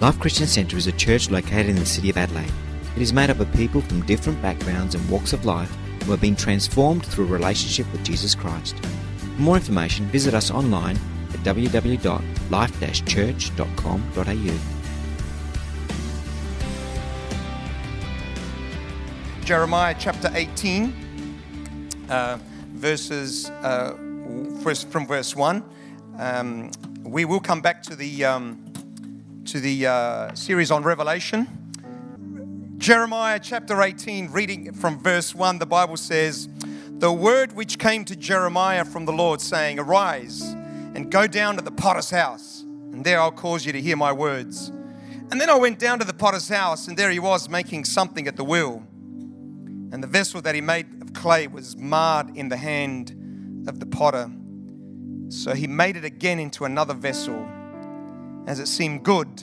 Life Christian Centre is a church located in the city of Adelaide. It is made up of people from different backgrounds and walks of life who have been transformed through a relationship with Jesus Christ. For more information, visit us online at www.life-church.com.au. Jeremiah chapter 18, uh, verses uh, from verse 1. Um, we will come back to the, um, to the uh, series on Revelation. Jeremiah chapter 18, reading from verse 1, the Bible says, The word which came to Jeremiah from the Lord, saying, Arise and go down to the potter's house, and there I'll cause you to hear my words. And then I went down to the potter's house, and there he was making something at the wheel. And the vessel that he made of clay was marred in the hand of the potter. So he made it again into another vessel, as it seemed good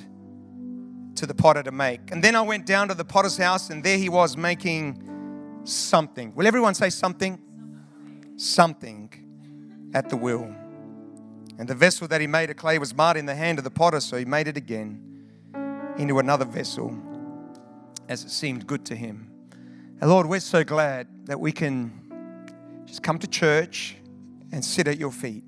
to the potter to make. And then I went down to the potter's house, and there he was making something. Will everyone say something? Something at the wheel. And the vessel that he made of clay was marred in the hand of the potter, so he made it again into another vessel, as it seemed good to him. And Lord, we're so glad that we can just come to church and sit at your feet.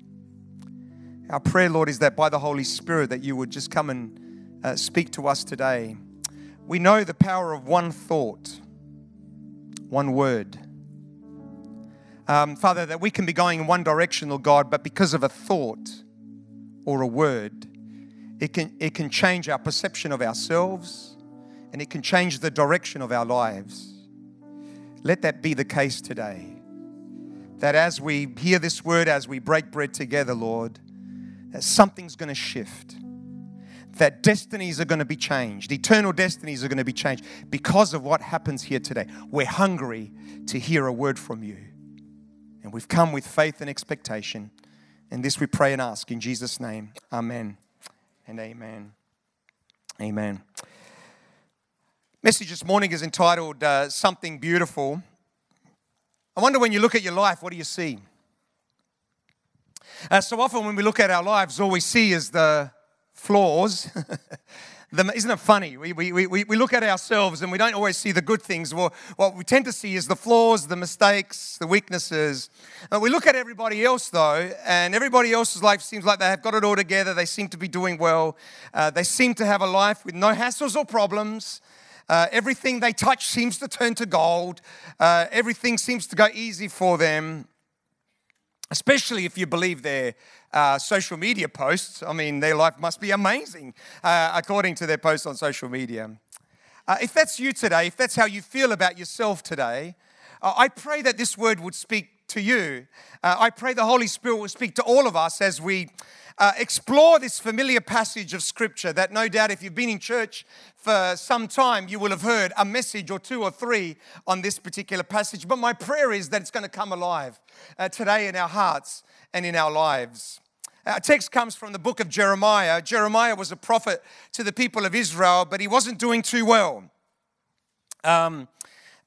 Our prayer, Lord, is that by the Holy Spirit that you would just come and uh, speak to us today. We know the power of one thought, one word. Um, Father, that we can be going in one direction, Lord God, but because of a thought or a word, it can, it can change our perception of ourselves and it can change the direction of our lives. Let that be the case today. That as we hear this word, as we break bread together, Lord, that something's going to shift. That destinies are going to be changed. Eternal destinies are going to be changed because of what happens here today. We're hungry to hear a word from you. And we've come with faith and expectation. And this we pray and ask in Jesus' name. Amen and amen. Amen. Message this morning is entitled uh, Something Beautiful. I wonder when you look at your life, what do you see? Uh, so often when we look at our lives, all we see is the flaws. isn't it funny? We, we, we, we look at ourselves and we don't always see the good things. Well, what we tend to see is the flaws, the mistakes, the weaknesses. But we look at everybody else, though, and everybody else's life seems like they have got it all together. They seem to be doing well. Uh, they seem to have a life with no hassles or problems. Uh, everything they touch seems to turn to gold. Uh, everything seems to go easy for them, especially if you believe their uh, social media posts. I mean, their life must be amazing uh, according to their posts on social media. Uh, if that's you today, if that's how you feel about yourself today, uh, I pray that this word would speak to you. I pray the Holy Spirit will speak to all of us as we uh, explore this familiar passage of Scripture that no doubt, if you've been in church for some time, you will have heard a message or two or three on this particular passage. But my prayer is that it's going to come alive uh, today in our hearts and in our lives. Our text comes from the book of Jeremiah. Jeremiah was a prophet to the people of Israel, but he wasn't doing too well. Um,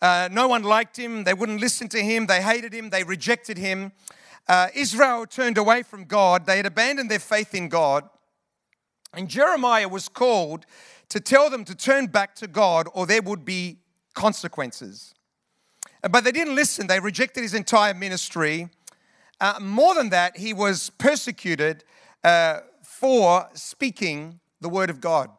uh, no one liked him. They wouldn't listen to him. They hated him. They rejected him uh, Israel turned away from God. They had abandoned their faith in God. And Jeremiah was called to tell them to turn back to God or there would be consequences. But they didn't listen, they rejected his entire ministry. Uh, more than that, he was persecuted uh, for speaking the word of God.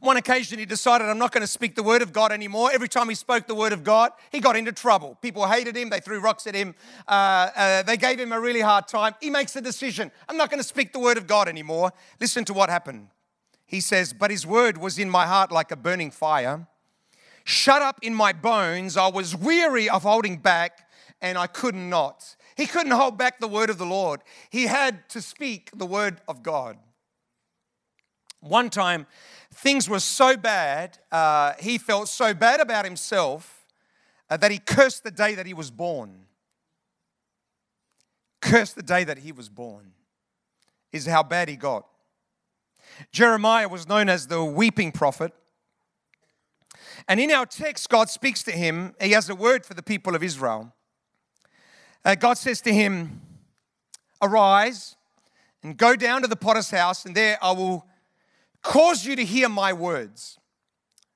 One occasion, he decided, I'm not going to speak the word of God anymore. Every time he spoke the word of God, he got into trouble. People hated him, they threw rocks at him, uh, uh, they gave him a really hard time. He makes a decision I'm not going to speak the word of God anymore. Listen to what happened. He says, But his word was in my heart like a burning fire. Shut up in my bones. I was weary of holding back, and I could not. He couldn't hold back the word of the Lord. He had to speak the word of God. One time, things were so bad, uh, he felt so bad about himself uh, that he cursed the day that he was born. Cursed the day that he was born, is how bad he got. Jeremiah was known as the weeping prophet. And in our text, God speaks to him. He has a word for the people of Israel. Uh, God says to him, Arise and go down to the potter's house, and there I will cause you to hear my words.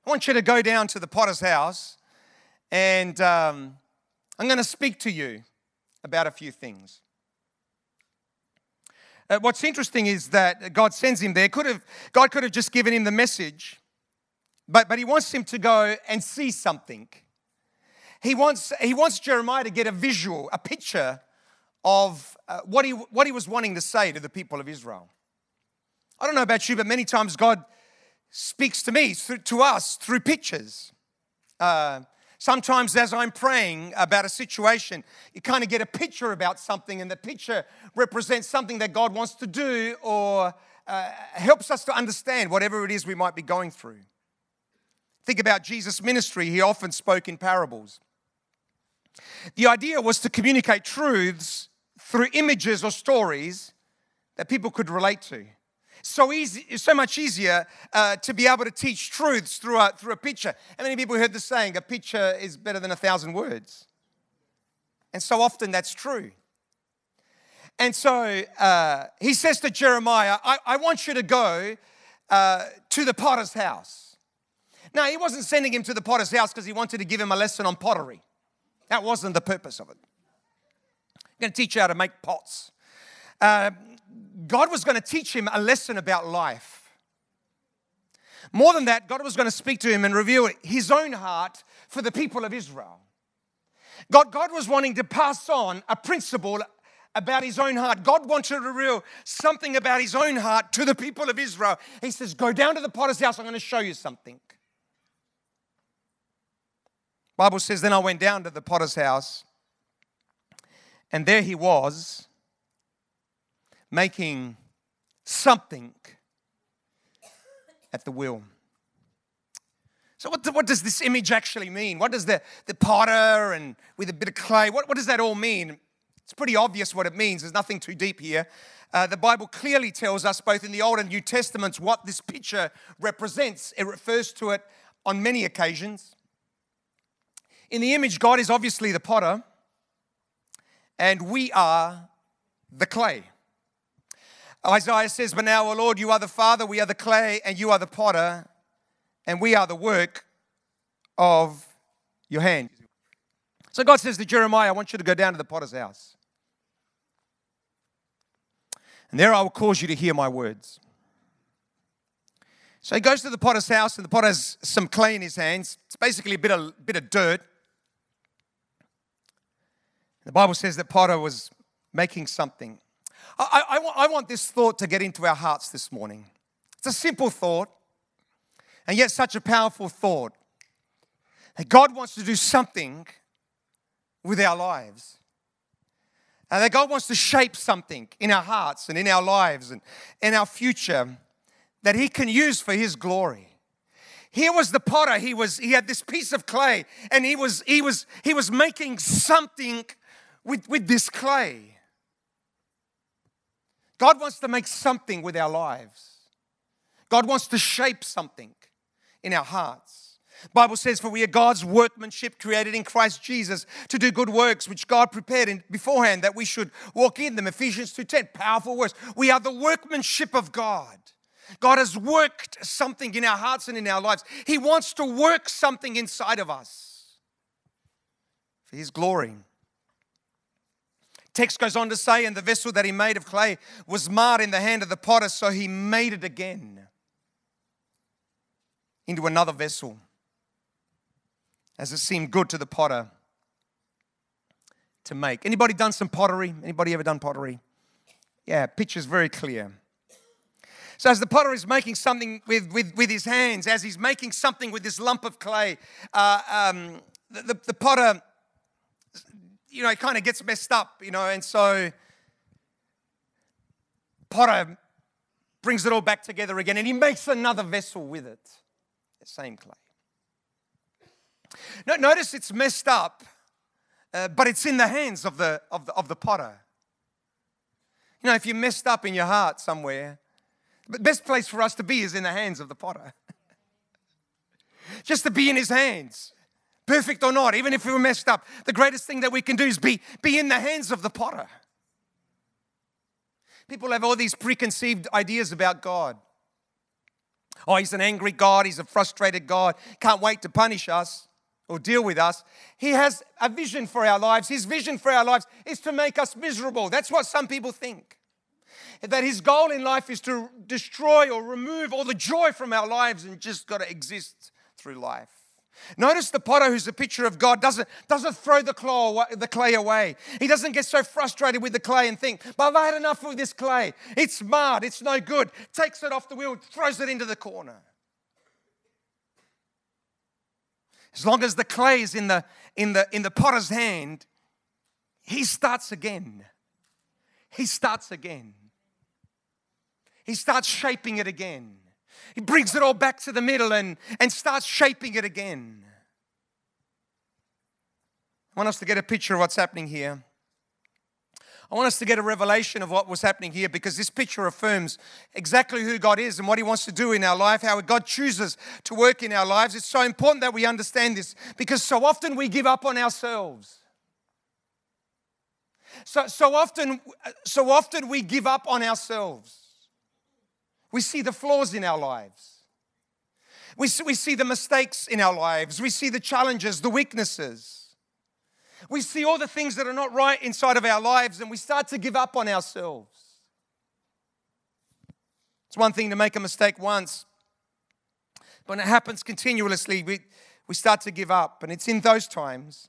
I want you to go down to the potter's house and um, I'm going to speak to you about a few things. Uh, what's interesting is that God sends him there. Could have, God could have just given him the message, but, but he wants him to go and see something. He wants, he wants Jeremiah to get a visual, a picture of uh, what, he, what he was wanting to say to the people of Israel. I don't know about you, but many times God speaks to me, to us, through pictures. Uh, sometimes, as I'm praying about a situation, you kind of get a picture about something, and the picture represents something that God wants to do or uh, helps us to understand whatever it is we might be going through. Think about Jesus' ministry, he often spoke in parables. The idea was to communicate truths through images or stories that people could relate to. So easy, so much easier uh, to be able to teach truths through a, through a picture. How many people heard the saying, a picture is better than a thousand words? And so often that's true. And so uh, he says to Jeremiah, I, I want you to go uh, to the potter's house. Now, he wasn't sending him to the potter's house because he wanted to give him a lesson on pottery. That wasn't the purpose of it. I'm going to teach you how to make pots. Uh, God was going to teach him a lesson about life. More than that, God was going to speak to him and reveal his own heart for the people of Israel. God, God was wanting to pass on a principle about his own heart. God wanted to reveal something about his own heart to the people of Israel. He says, Go down to the potter's house, I'm going to show you something. Bible says, Then I went down to the potter's house, and there he was making something at the wheel. So, what, what does this image actually mean? What does the, the potter and with a bit of clay, what, what does that all mean? It's pretty obvious what it means. There's nothing too deep here. Uh, the Bible clearly tells us, both in the Old and New Testaments, what this picture represents. It refers to it on many occasions. In the image, God is obviously the potter, and we are the clay. Isaiah says, But now, O Lord, you are the Father, we are the clay, and you are the potter, and we are the work of your hand. So God says to Jeremiah, I want you to go down to the potter's house. And there I will cause you to hear my words. So he goes to the potter's house, and the potter has some clay in his hands. It's basically a bit of, bit of dirt. The Bible says that potter was making something. I, I, I want this thought to get into our hearts this morning. It's a simple thought, and yet such a powerful thought. That God wants to do something with our lives. And that God wants to shape something in our hearts and in our lives and in our future that He can use for His glory. Here was the potter. He was he had this piece of clay and he was he was he was making something with, with this clay. God wants to make something with our lives. God wants to shape something in our hearts. Bible says, For we are God's workmanship created in Christ Jesus to do good works, which God prepared in beforehand that we should walk in them. Ephesians 2:10, powerful words. We are the workmanship of God. God has worked something in our hearts and in our lives. He wants to work something inside of us for His glory. Text goes on to say, and the vessel that he made of clay was marred in the hand of the potter, so he made it again into another vessel, as it seemed good to the potter to make. Anybody done some pottery? Anybody ever done pottery? Yeah, picture's very clear. So as the potter is making something with, with, with his hands, as he's making something with this lump of clay, uh, um, the, the, the potter you know, it kind of gets messed up, you know, and so Potter brings it all back together again and he makes another vessel with it, the same clay. No, notice it's messed up, uh, but it's in the hands of the, of, the, of the potter. You know, if you're messed up in your heart somewhere, the best place for us to be is in the hands of the potter. Just to be in his hands perfect or not, even if we were messed up, the greatest thing that we can do is be, be in the hands of the potter. People have all these preconceived ideas about God. Oh, he's an angry God, he's a frustrated God, can't wait to punish us or deal with us. He has a vision for our lives. His vision for our lives is to make us miserable. That's what some people think. That his goal in life is to destroy or remove all the joy from our lives and just got to exist through life. Notice the potter, who's a picture of God, doesn't, doesn't throw the clay, the clay away. He doesn't get so frustrated with the clay and think, but I've had enough of this clay. It's mud, it's no good. Takes it off the wheel, throws it into the corner. As long as the clay is in the, in the, in the potter's hand, he starts again. He starts again. He starts shaping it again. He brings it all back to the middle and, and starts shaping it again. I want us to get a picture of what's happening here. I want us to get a revelation of what was happening here because this picture affirms exactly who God is and what He wants to do in our life, how God chooses to work in our lives. It's so important that we understand this because so often we give up on ourselves. So, so, often, so often we give up on ourselves. We see the flaws in our lives. We see, we see the mistakes in our lives. We see the challenges, the weaknesses. We see all the things that are not right inside of our lives and we start to give up on ourselves. It's one thing to make a mistake once, but when it happens continuously, we, we start to give up. And it's in those times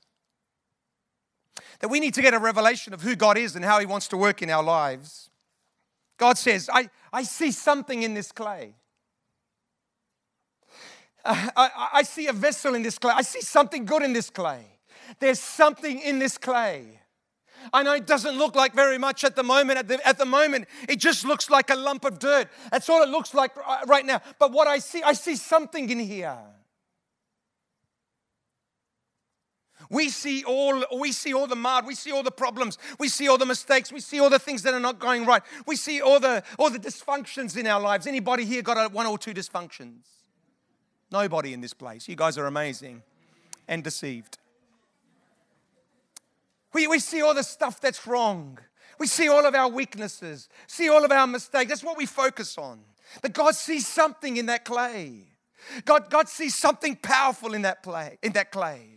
that we need to get a revelation of who God is and how He wants to work in our lives. God says, I, I see something in this clay. Uh, I, I see a vessel in this clay. I see something good in this clay. There's something in this clay. I know it doesn't look like very much at the moment. At the, at the moment, it just looks like a lump of dirt. That's all it looks like right now. But what I see, I see something in here. We see all we see all the mud, we see all the problems, we see all the mistakes, we see all the things that are not going right. We see all the all the dysfunctions in our lives. Anybody here got a, one or two dysfunctions? Nobody in this place. You guys are amazing and deceived. We, we see all the stuff that's wrong. We see all of our weaknesses, see all of our mistakes. That's what we focus on. But God sees something in that clay. God, God sees something powerful in that play, in that clay.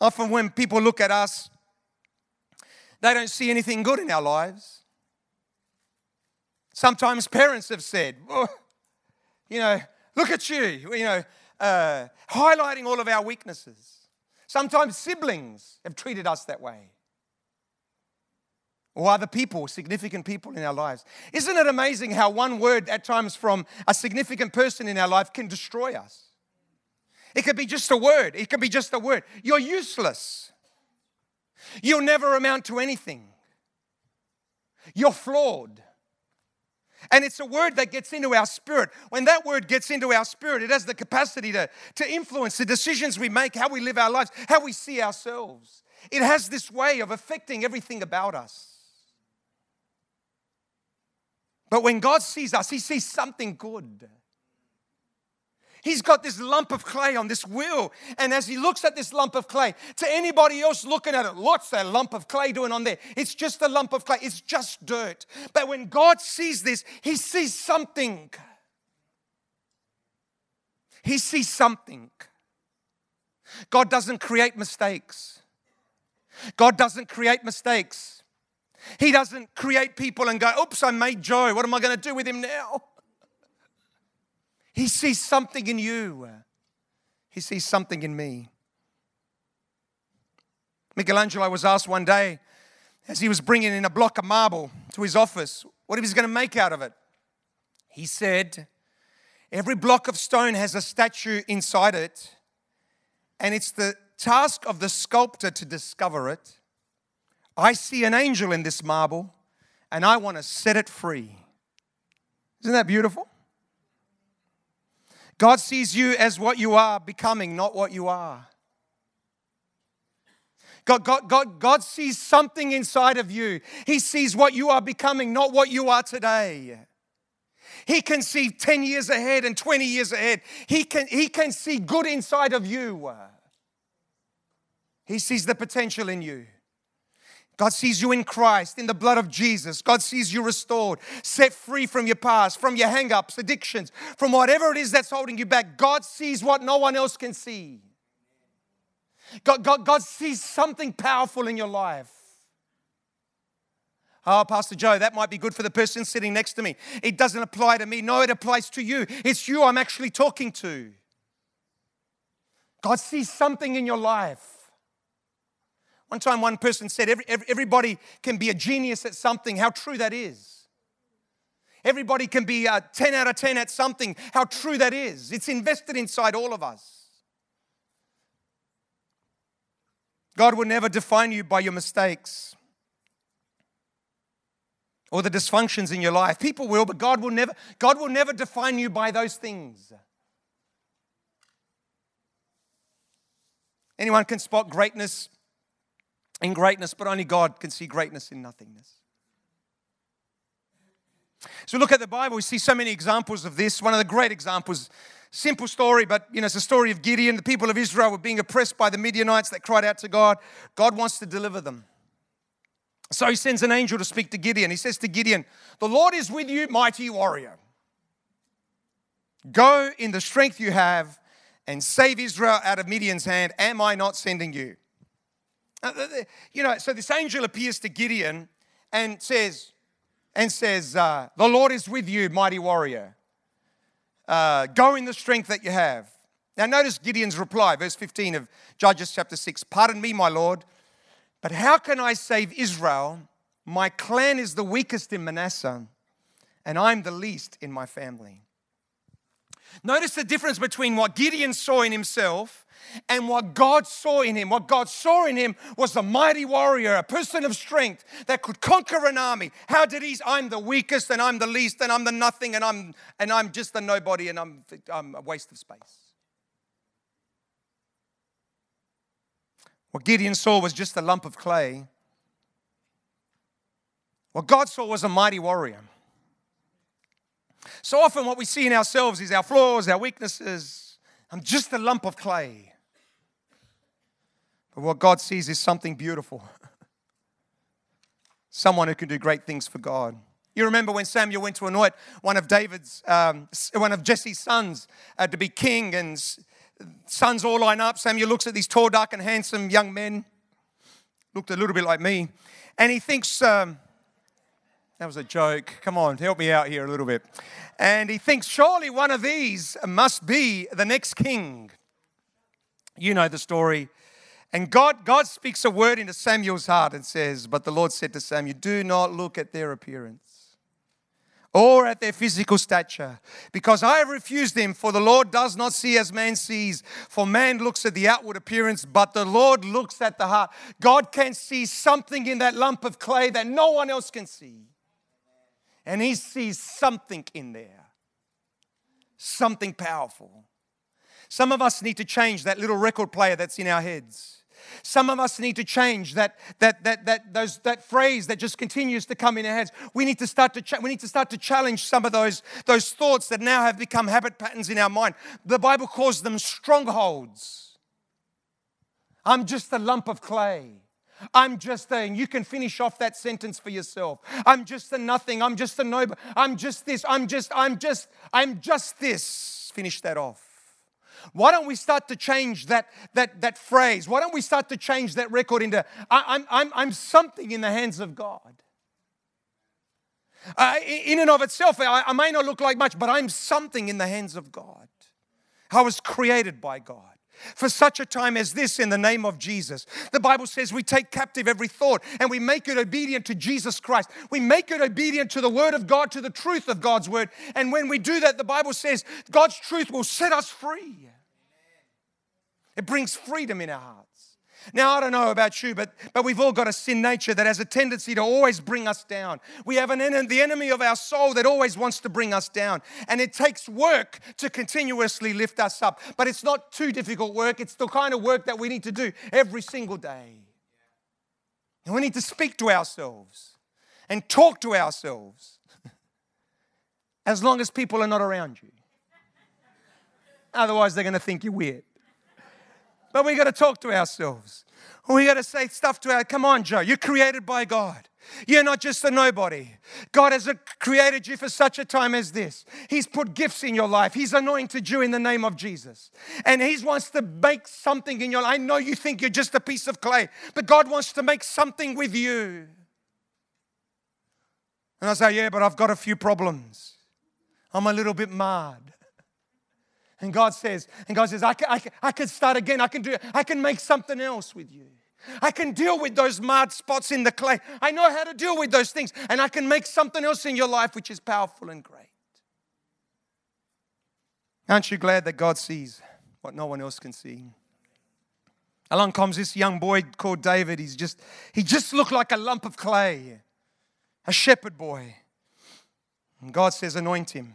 Often, when people look at us, they don't see anything good in our lives. Sometimes parents have said, you know, look at you, you know, uh, highlighting all of our weaknesses. Sometimes siblings have treated us that way. Or other people, significant people in our lives. Isn't it amazing how one word at times from a significant person in our life can destroy us? It could be just a word. It could be just a word. You're useless. You'll never amount to anything. You're flawed. And it's a word that gets into our spirit. When that word gets into our spirit, it has the capacity to, to influence the decisions we make, how we live our lives, how we see ourselves. It has this way of affecting everything about us. But when God sees us, He sees something good. He's got this lump of clay on this wheel. And as he looks at this lump of clay, to anybody else looking at it, what's that lump of clay doing on there? It's just a lump of clay, it's just dirt. But when God sees this, he sees something. He sees something. God doesn't create mistakes. God doesn't create mistakes. He doesn't create people and go, oops, I made Joe. What am I going to do with him now? He sees something in you. He sees something in me. Michelangelo was asked one day, as he was bringing in a block of marble to his office, what he was going to make out of it. He said, Every block of stone has a statue inside it, and it's the task of the sculptor to discover it. I see an angel in this marble, and I want to set it free. Isn't that beautiful? God sees you as what you are becoming, not what you are. God, God, God, God sees something inside of you. He sees what you are becoming, not what you are today. He can see 10 years ahead and 20 years ahead. He can, he can see good inside of you. He sees the potential in you. God sees you in Christ, in the blood of Jesus. God sees you restored, set free from your past, from your hang ups, addictions, from whatever it is that's holding you back. God sees what no one else can see. God, God, God sees something powerful in your life. Oh, Pastor Joe, that might be good for the person sitting next to me. It doesn't apply to me. No, it applies to you. It's you I'm actually talking to. God sees something in your life. One time, one person said, every, every, everybody can be a genius at something. How true that is. Everybody can be a 10 out of 10 at something. How true that is. It's invested inside all of us. God will never define you by your mistakes or the dysfunctions in your life. People will, but God will never, God will never define you by those things. Anyone can spot greatness in greatness, but only God can see greatness in nothingness. So look at the Bible, we see so many examples of this. One of the great examples, simple story, but you know, it's a story of Gideon. The people of Israel were being oppressed by the Midianites that cried out to God. God wants to deliver them. So he sends an angel to speak to Gideon. He says to Gideon, The Lord is with you, mighty warrior. Go in the strength you have and save Israel out of Midian's hand. Am I not sending you? Uh, you know, so this angel appears to Gideon and says, and says, uh, The Lord is with you, mighty warrior. Uh, go in the strength that you have. Now, notice Gideon's reply, verse 15 of Judges chapter 6. Pardon me, my Lord, but how can I save Israel? My clan is the weakest in Manasseh, and I'm the least in my family. Notice the difference between what Gideon saw in himself and what God saw in him. What God saw in him was a mighty warrior, a person of strength that could conquer an army. How did he? I'm the weakest and I'm the least and I'm the nothing and I'm and I'm just a nobody and I'm, I'm a waste of space. What Gideon saw was just a lump of clay. What God saw was a mighty warrior. So often, what we see in ourselves is our flaws, our weaknesses. I'm just a lump of clay. But what God sees is something beautiful. Someone who can do great things for God. You remember when Samuel went to anoint one of David's, um, one of Jesse's sons uh, to be king, and sons all line up. Samuel looks at these tall, dark, and handsome young men, looked a little bit like me, and he thinks, um, that was a joke. Come on, help me out here a little bit. And he thinks, surely one of these must be the next king. You know the story. And God, God speaks a word into Samuel's heart and says, But the Lord said to Samuel, Do not look at their appearance or at their physical stature, because I have refused them. For the Lord does not see as man sees, for man looks at the outward appearance, but the Lord looks at the heart. God can see something in that lump of clay that no one else can see and he sees something in there, something powerful. Some of us need to change that little record player that's in our heads. Some of us need to change that, that, that, that, those, that phrase that just continues to come in our heads. We need to start to, we need to, start to challenge some of those, those thoughts that now have become habit patterns in our mind. The Bible calls them strongholds. I'm just a lump of clay. I'm just a, you can finish off that sentence for yourself. I'm just a nothing. I'm just a nobody. I'm just this. I'm just, I'm just, I'm just this. Finish that off. Why don't we start to change that, that, that phrase? Why don't we start to change that record into I, am I'm, I'm something in the hands of God? Uh, in and of itself, I, I may not look like much, but I'm something in the hands of God. I was created by God for such a time as this in the name of Jesus. The Bible says we take captive every thought and we make it obedient to Jesus Christ. We make it obedient to the Word of God, to the truth of God's Word. And when we do that, the Bible says God's truth will set us free. It brings freedom in our hearts. Now, I don't know about you, but, but we've all got a sin nature that has a tendency to always bring us down. We have an the enemy of our soul that always wants to bring us down. And it takes work to continuously lift us up. But it's not too difficult work, it's the kind of work that we need to do every single day. And we need to speak to ourselves and talk to ourselves as long as people are not around you. Otherwise, they're going to think you're weird. But we got to talk to ourselves. We got to say stuff to our, come on, Joe, you're created by God. You're not just a nobody. God has created you for such a time as this. He's put gifts in your life. He's anointed you in the name of Jesus. And He wants to make something in your life. I know you think you're just a piece of clay, but God wants to make something with you. And I say, Yeah, but I've got a few problems. I'm a little bit mad. And God says, and God says, I can, I, can, I can start again. I can do I can make something else with you. I can deal with those mud spots in the clay. I know how to deal with those things. And I can make something else in your life which is powerful and great. Aren't you glad that God sees what no one else can see? Along comes this young boy called David. He's just, he just looked like a lump of clay, a shepherd boy. And God says, Anoint him,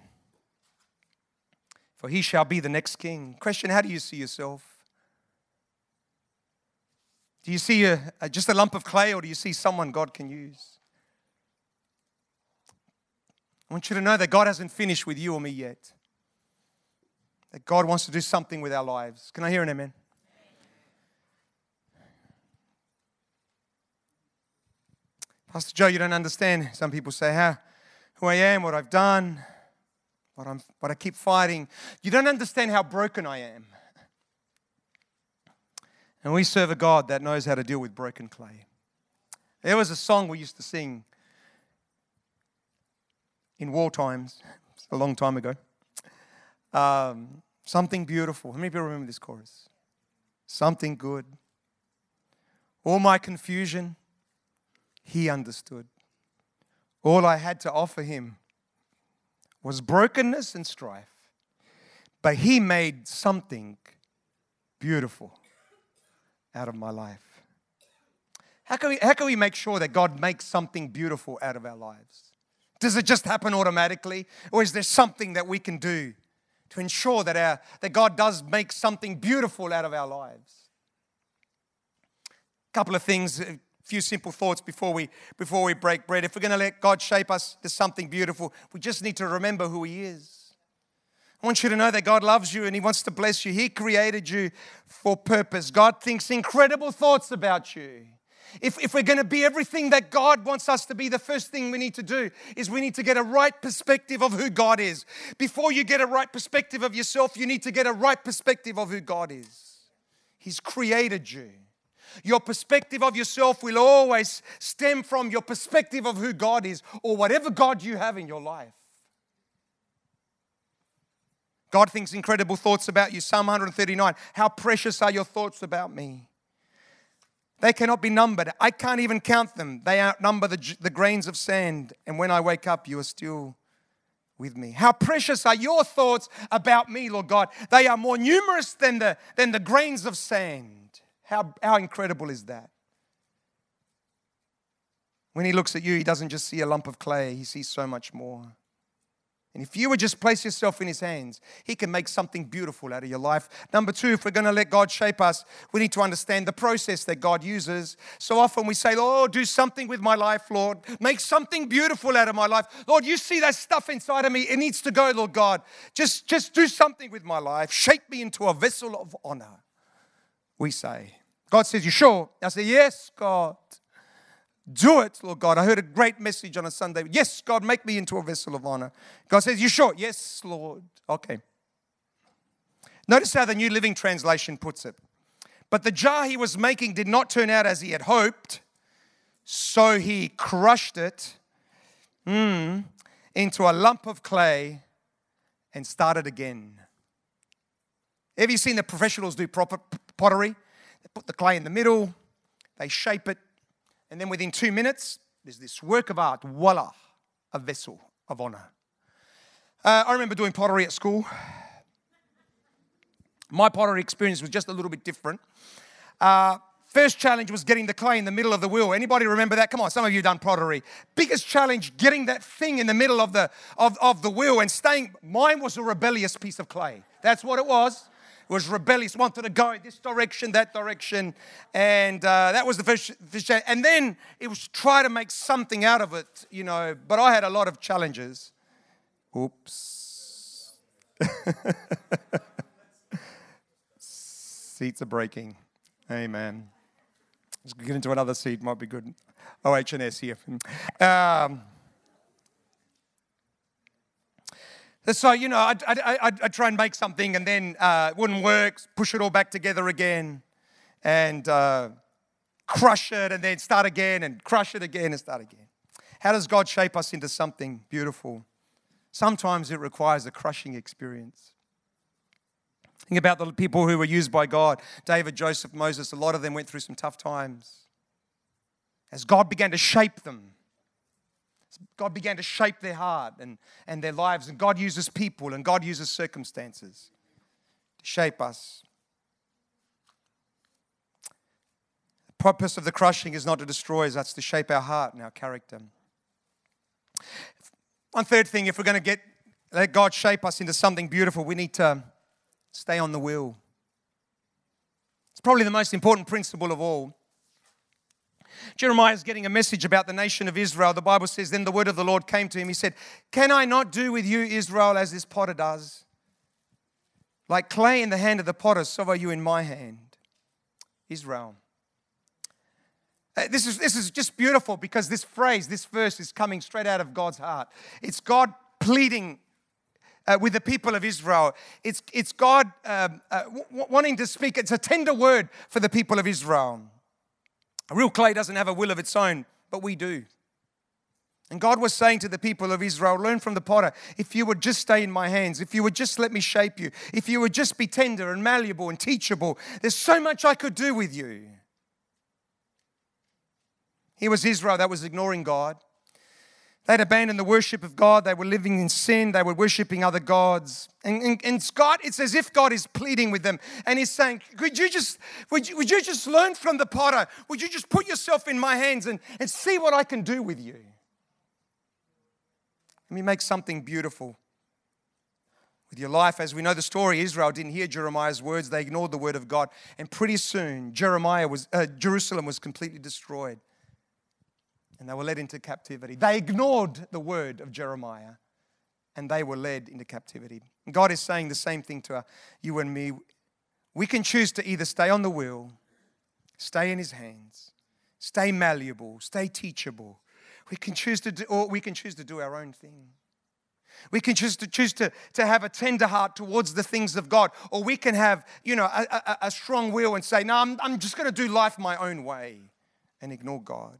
for he shall be the next king. Question How do you see yourself? Do you see a, a, just a lump of clay or do you see someone God can use? I want you to know that God hasn't finished with you or me yet. That God wants to do something with our lives. Can I hear an amen? Pastor Joe, you don't understand. Some people say how who I am, what I've done, what, I'm, what I keep fighting. You don't understand how broken I am. And we serve a God that knows how to deal with broken clay. There was a song we used to sing in war times, a long time ago. Um, something beautiful. How many people remember this chorus? Something good. All my confusion, he understood. All I had to offer him was brokenness and strife, but he made something beautiful out of my life? How can, we, how can we make sure that God makes something beautiful out of our lives? Does it just happen automatically? Or is there something that we can do to ensure that, our, that God does make something beautiful out of our lives? A couple of things, few simple thoughts before we, before we break bread. If we're going to let God shape us to something beautiful, we just need to remember who He is. I want you to know that God loves you and He wants to bless you. He created you for purpose. God thinks incredible thoughts about you. If, if we're going to be everything that God wants us to be, the first thing we need to do is we need to get a right perspective of who God is. Before you get a right perspective of yourself, you need to get a right perspective of who God is. He's created you. Your perspective of yourself will always stem from your perspective of who God is or whatever God you have in your life. God thinks incredible thoughts about you. Psalm 139 How precious are your thoughts about me? They cannot be numbered. I can't even count them. They outnumber the, the grains of sand. And when I wake up, you are still with me. How precious are your thoughts about me, Lord God? They are more numerous than the, than the grains of sand. How, how incredible is that? When he looks at you, he doesn't just see a lump of clay, he sees so much more. And if you would just place yourself in His hands, He can make something beautiful out of your life. Number two, if we're going to let God shape us, we need to understand the process that God uses. So often we say, Lord, do something with my life, Lord. Make something beautiful out of my life. Lord, you see that stuff inside of me. It needs to go, Lord God. Just, just do something with my life. Shape me into a vessel of honor, we say. God says, You sure? I say, Yes, God. Do it, Lord God. I heard a great message on a Sunday. Yes, God, make me into a vessel of honor. God says, You sure? Yes, Lord. Okay. Notice how the New Living Translation puts it. But the jar he was making did not turn out as he had hoped, so he crushed it mm, into a lump of clay and started again. Have you seen the professionals do pottery? They put the clay in the middle, they shape it, and then within two minutes, there's this work of art, voila, a vessel of honor. Uh, I remember doing pottery at school. My pottery experience was just a little bit different. Uh, first challenge was getting the clay in the middle of the wheel. Anybody remember that? Come on, some of you done pottery. Biggest challenge, getting that thing in the middle of the of, of the wheel and staying. Mine was a rebellious piece of clay. That's what it was was rebellious, wanted to go this direction, that direction. And uh, that was the first, first And then it was try to make something out of it, you know. But I had a lot of challenges. Oops. Seats are breaking. Amen. Let's get into another seat, might be good. OHS here. Um, so, you know, I'd, I'd, I'd, I'd, try and make something and then uh, it wouldn't work, push it all back together again and uh, crush it and then start again and crush it again and start again. How does God shape us into something beautiful? Sometimes it requires a crushing experience. Think about the people who were used by God David, Joseph, Moses, a lot of them went through some tough times. As God began to shape them, God began to shape their heart and, and their lives, and God uses people and God uses circumstances to shape us. The purpose of the crushing is not to destroy us, that's to shape our heart and our character. One third thing, if we're going to get let God shape us into something beautiful, we need to Stay on the wheel. It's probably the most important principle of all. Jeremiah is getting a message about the nation of Israel. The Bible says, Then the word of the Lord came to him. He said, Can I not do with you, Israel, as this potter does? Like clay in the hand of the potter, so are you in my hand. Israel. Uh, this is, this is just beautiful because this phrase, this verse is coming straight out of God's heart. It's God pleading uh, with the people of Israel. It's, it's God um, uh, w- wanting to speak. It's a tender word for the people of Israel. A real clay doesn't have a will of its own, but we do. And God was saying to the people of Israel, Learn from the potter. If you would just stay in my hands, if you would just let me shape you, if you would just be tender and malleable and teachable, there's so much I could do with you. Here was Israel that was ignoring God. They'd abandoned the worship of God. They were living in sin. They were worshiping other gods. And, and, and God, it's as if God is pleading with them and He's saying, Could you just, would you, would you just learn from the potter? Would you just put yourself in my hands and, and see what I can do with you? Let me make something beautiful with your life. As we know the story, Israel didn't hear Jeremiah's words, they ignored the word of God. And pretty soon, Jeremiah was, uh, Jerusalem was completely destroyed and they were led into captivity. They ignored the word of Jeremiah and they were led into captivity. God is saying the same thing to uh, you and me. We can choose to either stay on the wheel, stay in His hands, stay malleable, stay teachable. We can choose to do, or we can choose to do our own thing. We can choose to choose to, to have a tender heart towards the things of God, or we can have, you know, a, a, a strong will and say, no, I'm, I'm just going to do life my own way and ignore God.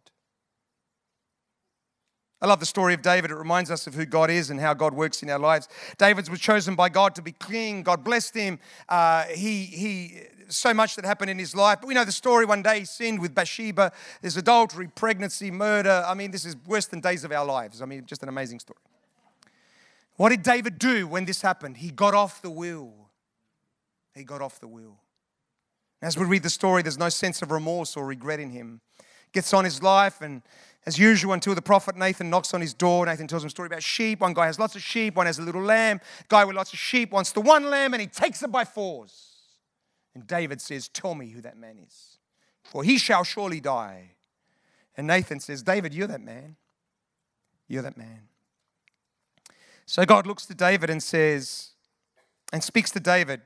I love the story of David. It reminds us of who God is and how God works in our lives. David was chosen by God to be king. God blessed him. Uh, he, he, so much that happened in his life. But we know the story. One day he sinned with Bathsheba. There's adultery, pregnancy, murder. I mean, this is worse than days of our lives. I mean, just an amazing story. What did David do when this happened? He got off the wheel. He got off the wheel. As we read the story, there's no sense of remorse or regret in him. Gets on his life and as usual, until the prophet Nathan knocks on his door, Nathan tells him a story about sheep. One guy has lots of sheep, one has a little lamb. Guy with lots of sheep wants the one lamb and he takes it by force. And David says, Tell me who that man is, for he shall surely die. And Nathan says, David, you're that man. You're that man. So God looks to David and says, and speaks to David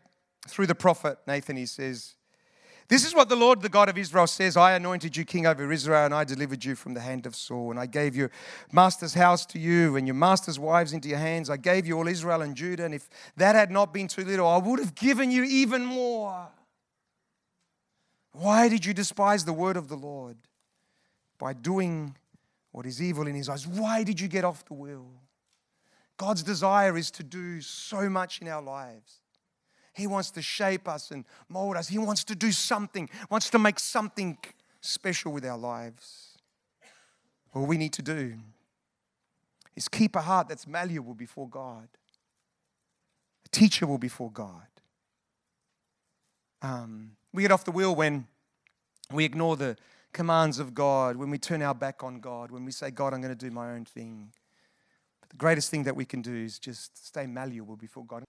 through the prophet Nathan. He says, this is what the Lord, the God of Israel, says I anointed you king over Israel, and I delivered you from the hand of Saul. And I gave your master's house to you, and your master's wives into your hands. I gave you all Israel and Judah. And if that had not been too little, I would have given you even more. Why did you despise the word of the Lord? By doing what is evil in his eyes. Why did you get off the wheel? God's desire is to do so much in our lives. He wants to shape us and mold us. He wants to do something, wants to make something special with our lives. All we need to do is keep a heart that's malleable before God, A teachable before God. Um, we get off the wheel when we ignore the commands of God, when we turn our back on God, when we say, God, I'm going to do my own thing. But the greatest thing that we can do is just stay malleable before God.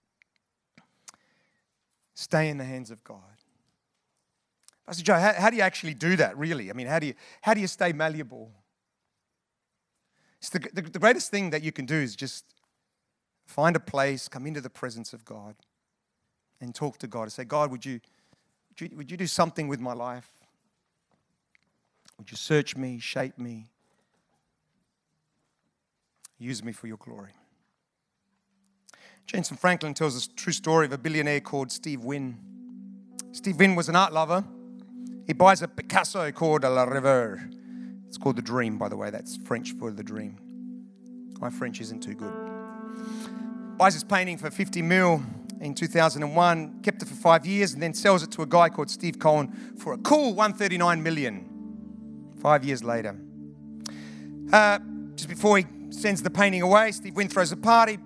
Stay in the hands of God. Pastor Joe, how, how do you actually do that, really? I mean, how do you, how do you stay malleable? The, the, the greatest thing that you can do is just find a place, come into the presence of God, and talk to God and say, God, would you, would you, would you do something with my life? Would you search me, shape me, use me for your glory? Jentezen Franklin tells a true story of a billionaire called Steve Wynn. Steve Wynn was an art lover. He buys a Picasso called La Rêve. It's called The Dream, by the way. That's French for The Dream. My French isn't too good. Buys this painting for 50 mil in 2001, kept it for five years, and then sells it to a guy called Steve Cohen for a cool 139 million. Five years later. Uh, just before he sends the painting away, Steve Wynn throws a party,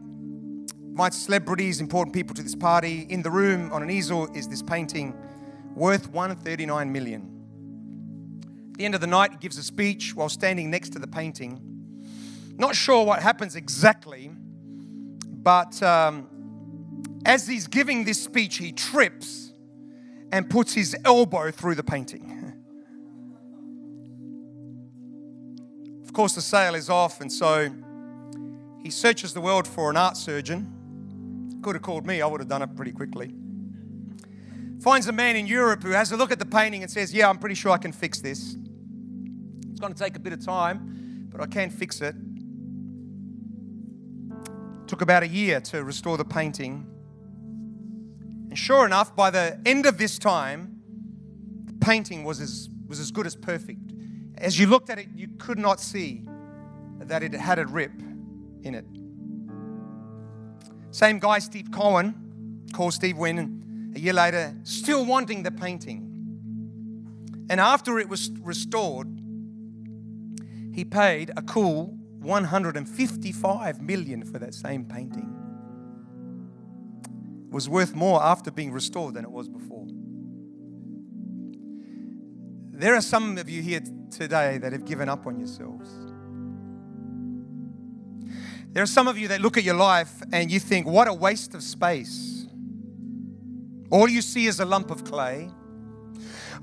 invites celebrities, important people to this party. In the room on an easel is this painting worth 139 million. At the end of the night, he gives a speech while standing next to the painting. Not sure what happens exactly, but um, as he's giving this speech, he trips and puts his elbow through the painting. of course, the sale is off, and so he searches the world for an art surgeon could have called me, I would have done it pretty quickly. Finds a man in Europe who has a look at the painting and says, Yeah, I'm pretty sure I can fix this. It's going to take a bit of time, but I can fix it. Took about a year to restore the painting. And sure enough, by the end of this time, the painting was as, was as good as perfect. As you looked at it, you could not see that it had a rip in it. Same guy, Steve Cohen, called Steve Wynn, a year later, still wanting the painting. And after it was restored, he paid a cool 155 million for that same painting. It was worth more after being restored than it was before. There are some of you here today that have given up on yourselves. There are some of you that look at your life and you think, what a waste of space. All you see is a lump of clay.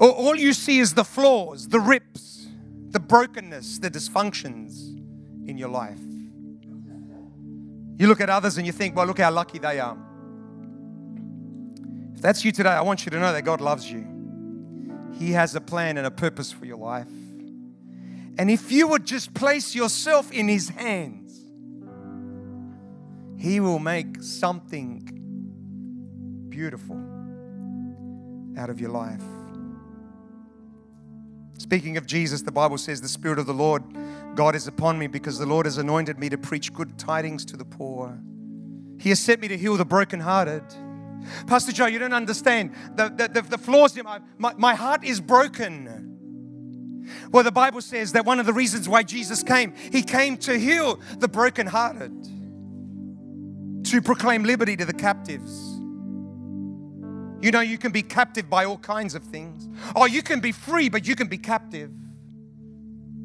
All you see is the flaws, the rips, the brokenness, the dysfunctions in your life. You look at others and you think, well, look how lucky they are. If that's you today, I want you to know that God loves you. He has a plan and a purpose for your life. And if you would just place yourself in His hands, he will make something beautiful out of your life. Speaking of Jesus, the Bible says, The Spirit of the Lord God is upon me because the Lord has anointed me to preach good tidings to the poor. He has sent me to heal the brokenhearted. Pastor Joe, you don't understand. The, the, the, flaws in my, my, my heart is broken. Well, the Bible says that one of the reasons why Jesus came, He came to heal the brokenhearted to proclaim liberty to the captives. You know, you can be captive by all kinds of things. Or you can be free, but you can be captive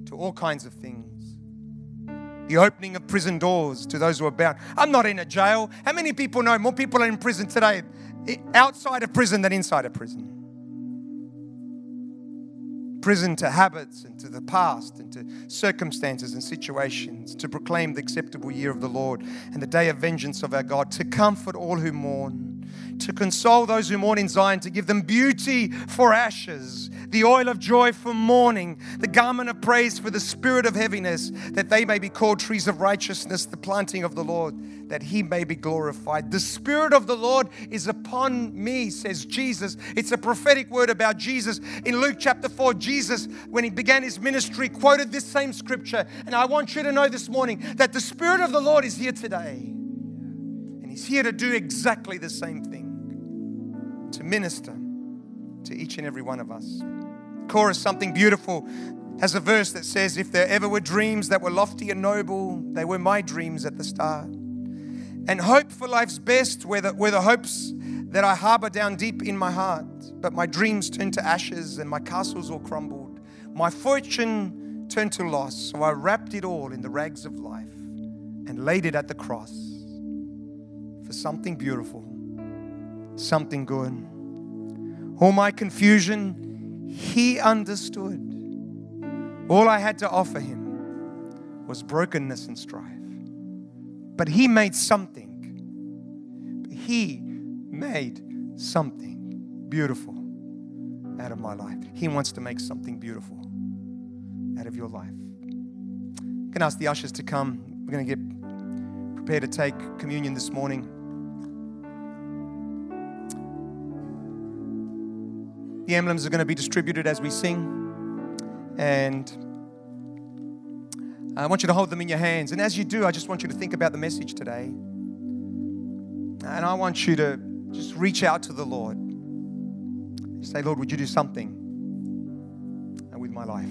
to all kinds of things. The opening of prison doors to those who are bound. I'm not in a jail. How many people know more people are in prison today outside of prison than inside of prison? Prison to habits and to the past and to circumstances and situations, to proclaim the acceptable year of the Lord and the day of vengeance of our God, to comfort all who mourn to console those who mourn in Zion, to give them beauty for ashes, the oil of joy for mourning, the garment of praise for the spirit of heaviness, that they may be called trees of righteousness, the planting of the Lord, that he may be glorified. The spirit of the Lord is upon me, says Jesus. It's a prophetic word about Jesus. In Luke chapter 4, Jesus, when he began his ministry, quoted this same scripture. And I want you to know this morning that the spirit of the Lord is here today. And he's here to do exactly the same thing to minister to each and every one of us. Chorus, something beautiful, has a verse that says, If there ever were dreams that were lofty and noble, they were my dreams at the start. And hope for life's best were the, were the hopes that I harbor down deep in my heart. But my dreams turned to ashes and my castles all crumbled. My fortune turned to loss. So I wrapped it all in the rags of life and laid it at the cross for something beautiful, something good. All my confusion, he understood. All I had to offer him was brokenness and strife. But he made something. He made something beautiful out of my life. He wants to make something beautiful out of your life. To ask the ushers to come. We're going to get prepared to take communion this morning. The emblems are going to be distributed as we sing. And I want you to hold them in your hands. And as you do, I just want you to think about the message today. And I want you to just reach out to the Lord. Say, Lord, would you do something with my life?